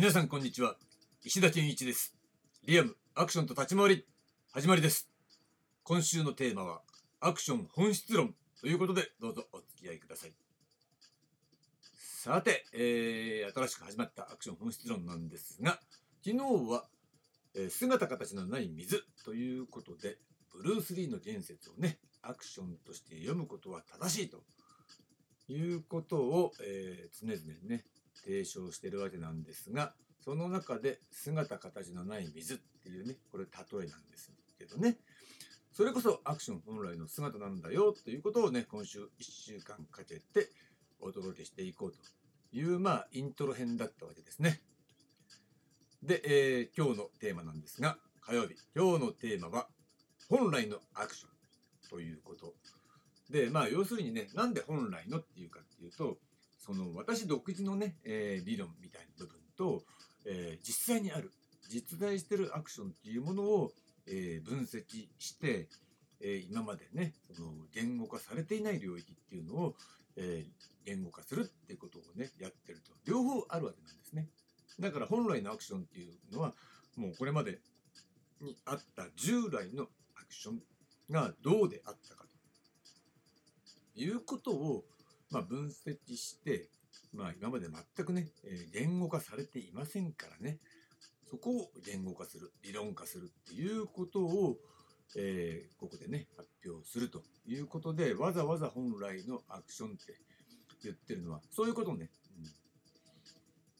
皆さんこんにちは。石田健一です。リアムアクションと立ち回り。始まりです。今週のテーマはアクション本質論。ということでどうぞお付き合いください。さて、えー、新しく始まったアクション本質論なんですが昨日は、えー、姿形のない水。ということでブルース・リーの言説をねアクションとして読むことは正しいということを、えー、常々ね提唱してるわけなんですがその中で姿形のない水っていうねこれ例えなんですけどね。それこそアクション本来の姿なんだよということをね今週1週間かけてお届けしていこうというまあイントロ編だったわけですね。で、えー、今日のテーマなんですが火曜日。今日のテーマは本来のアクションということ。でまあ要するにねなんで本来のっていうかっていうとその私独自のね、えー、理論みたいな部分と、えー、実際にある実在してるアクションっていうものを、えー、分析して、え今までねその言語化されていない領域っていうのを、え言語化するっていうことをねやってると。両方あるわけなんですね。だから本来のアクションっていうのはもうこれまでにあった従来のアクションがどうであったかということをまあ、分析して、まあ、今まで全くね、えー、言語化されていませんからね、そこを言語化する、理論化するっていうことを、えー、ここでね、発表するということで、わざわざ本来のアクションって言ってるのは、そういうことね。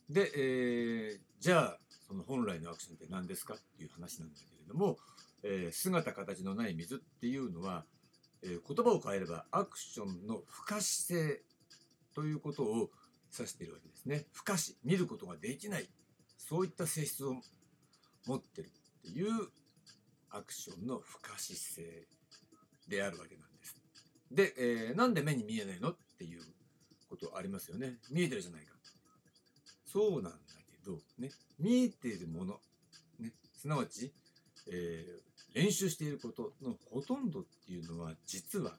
うん、で、えー、じゃあ、その本来のアクションって何ですかっていう話なんだけれども、えー、姿形のない水っていうのは、え、言葉を変えればアクションの不可視性ということを指しているわけですね。不可視、見ることができない、そういった性質を持ってるっていうアクションの不可視性であるわけなんです。で、えー、なんで目に見えないのっていうことありますよね。見えてるじゃないか。そうなんだけど、ね、見えてるもの、ね、すなわち、えー、練習していることのほとんどっていうのは実は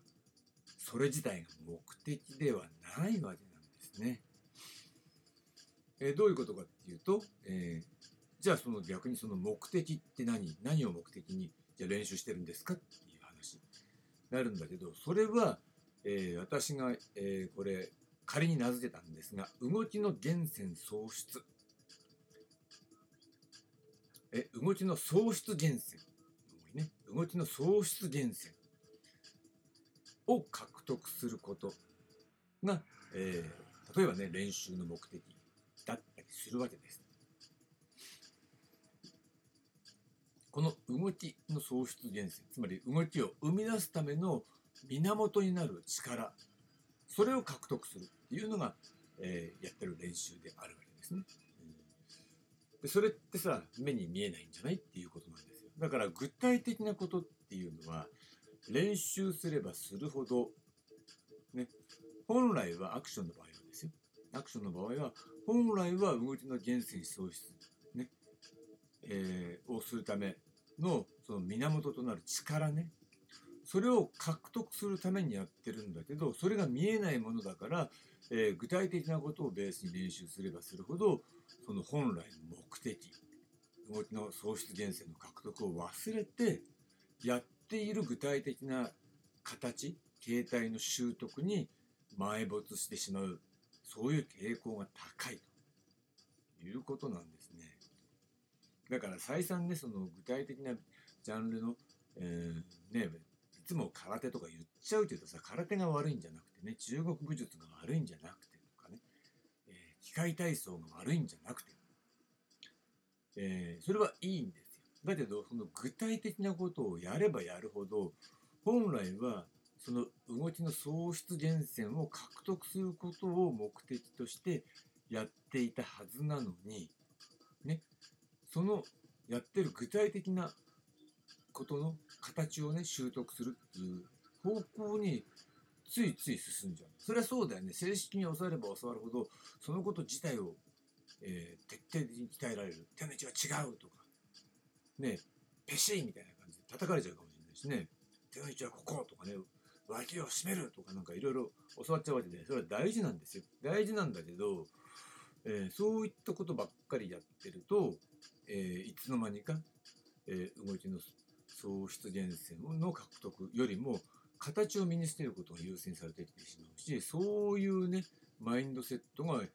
それ自体が目的ではないわけなんですね。えー、どういうことかっていうと、えー、じゃあその逆にその目的って何？何を目的にじゃあ練習してるんですかっていう話になるんだけどそれは、えー、私が、えこれ仮に名付けたんですが動きの源泉喪失え動きの喪失源泉ね、動きの喪失源泉を獲得することが、えー、例えばね、練習の目的だったりするわけです。この動きの喪失源泉、つまり動きを生み出すための源になる力、それを獲得するっていうのが、えー、やってる練習であるわけですね。でそれってさ、目に見えないんじゃないっていうことなんですよ。だから具体的なことっていうのは練習すればするほど、ね、本来はアクションの場合はですよ。アクションの場合は本来は動きの源泉喪失、ねえー、をするためのその源となる力ね。それを獲得するためにやってるんだけど、それが見えないものだから、えー、具体的なことをベースに練習すればするほど、その本来の目的、動きの喪失源泉の獲得を忘れてやっている具体的な形形態の習得に埋没してしまうそういう傾向が高いということなんですね。だから再三ねその具体的なジャンルの、えー、ねつも空手とか言っちゃうけどさ空手が悪いんじゃなくてね中国武術が悪いんじゃなくてとかね、えー、機械体操が悪いんじゃなくてえー、それはいいんですよ。だけど、その具体的なことをやればやるほど、本来はその動きの喪失源泉を獲得することを目的としてやっていたはずなのに、ね、そのやってる具体的なことの形をね、習得するっていう方向についつい進んじゃう。それはそうだよね。正式に教われば教わるほど、そのこと自体をえー、徹底的に鍛えられる。手の位置は違うとか、ね、ペシーみたいな感じで叩かれちゃうかもしれないしね、手の位置はこことかね、脇を締めるとかなんかいろいろ教わっちゃうわけで、それは大事なんですよ。大事なんだけど、えー、そういったことばっかりやってると、えー、いつの間にか、え動きの創出源泉の獲得よりも形を身につけることが優先されてきてしまうしそういうねマインドセットがい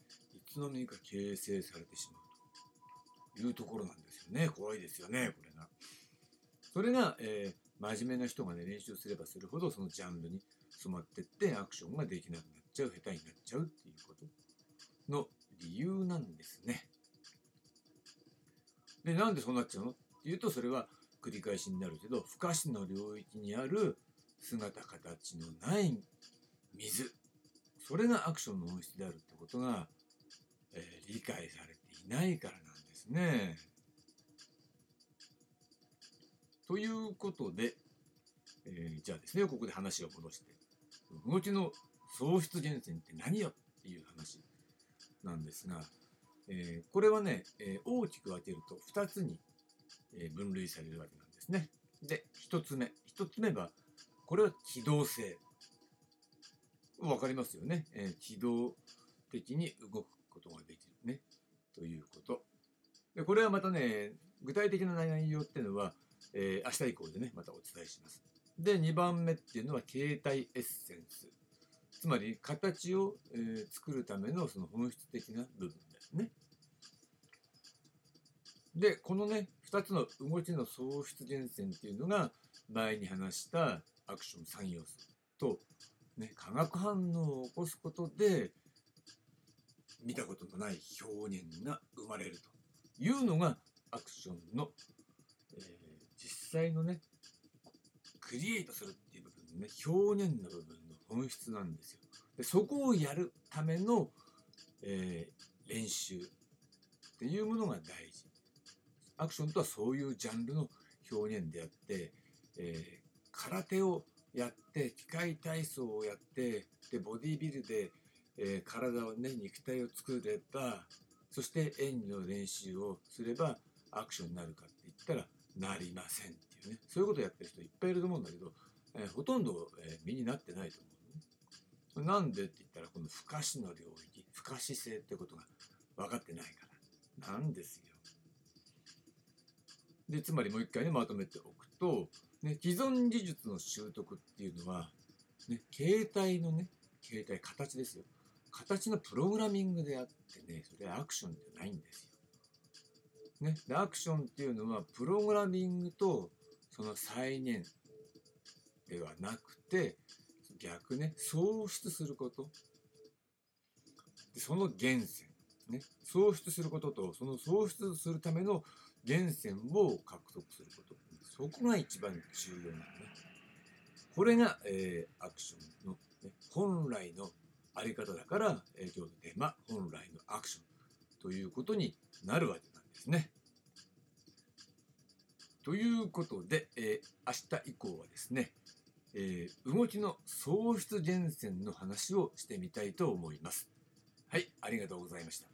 つの間にか形成されてしまうというところなんですよね怖いですよねこれが。それが、えー、真面目な人がね練習すればするほどそのジャンルに染まってってアクションができなくなっちゃう下手になっちゃうっていうことの理由なんですね。でなんでそうなっちゃうの？っていうとそれは繰り返しになるけど不可視の領域にある姿形のない水それがアクションの本質であるってことが、えー、理解されていないからなんですね。ということで、えー、じゃあですねここで話を戻して動きの喪失源泉って何よっていう話なんですが、えー、これはね、えー、大きく分けると2つに分類されるわけなんですね。で、1つ目。1つ目は、これは機動性。わかりますよね、え、機動的に動くことができるね。ということ。で、これはまたね、具体的な内容っていうのは、えー、明日以降でね、またお伝えします。で、2番目っていうのは、形態エッセンス。つまり、形を、えー、作るためのその本質的な部分ですね。で、このね、2つの動きの創出源泉っていうのが、前に話したアクション3要素と、ね、化学反応を起こすことで、見たことのない表現が生まれるというのが、アクションの、えー、実際のね、クリエイトするっていう部分のね、表現の部分の本質なんですよ。でそこをやるための、えー、練習っていうものが大事。アクションとはそういうジャンルの表現であって、えー、空手をやって機械体操をやってでボディービルで、えー、体をね肉体を作ればそして演技の練習をすればアクションになるかって言ったらなりませんっていうね。そういうことをやってる人いっぱいいると思うんだけど、えー、ほとんど、え身になってないと思う、ね、なんでって言ったらこの不可視の領域不可視性ってことが分かってないからなんですよ。でつまりもう一回ねまとめておくと、ね、既存技術の習得っていうのは、ね、形態のね形態形ですよ。形のプログラミングであってねそれはアクションじゃないんですよ。ね、でアクションっていうのはプログラミングとその再現ではなくて逆ね創出すること。でその源泉。ね創出することとその創出するための源泉を獲得すること。そこが一番重要なのね。これが、えー、アクションの、ね、本来のあり方だから、えー、今日のテーマ、本来のアクションということになるわけなんですね。ということで、えー、明日以降はですね、えー、動きの創出源泉の話をしてみたいと思います。はい、ありがとうございました。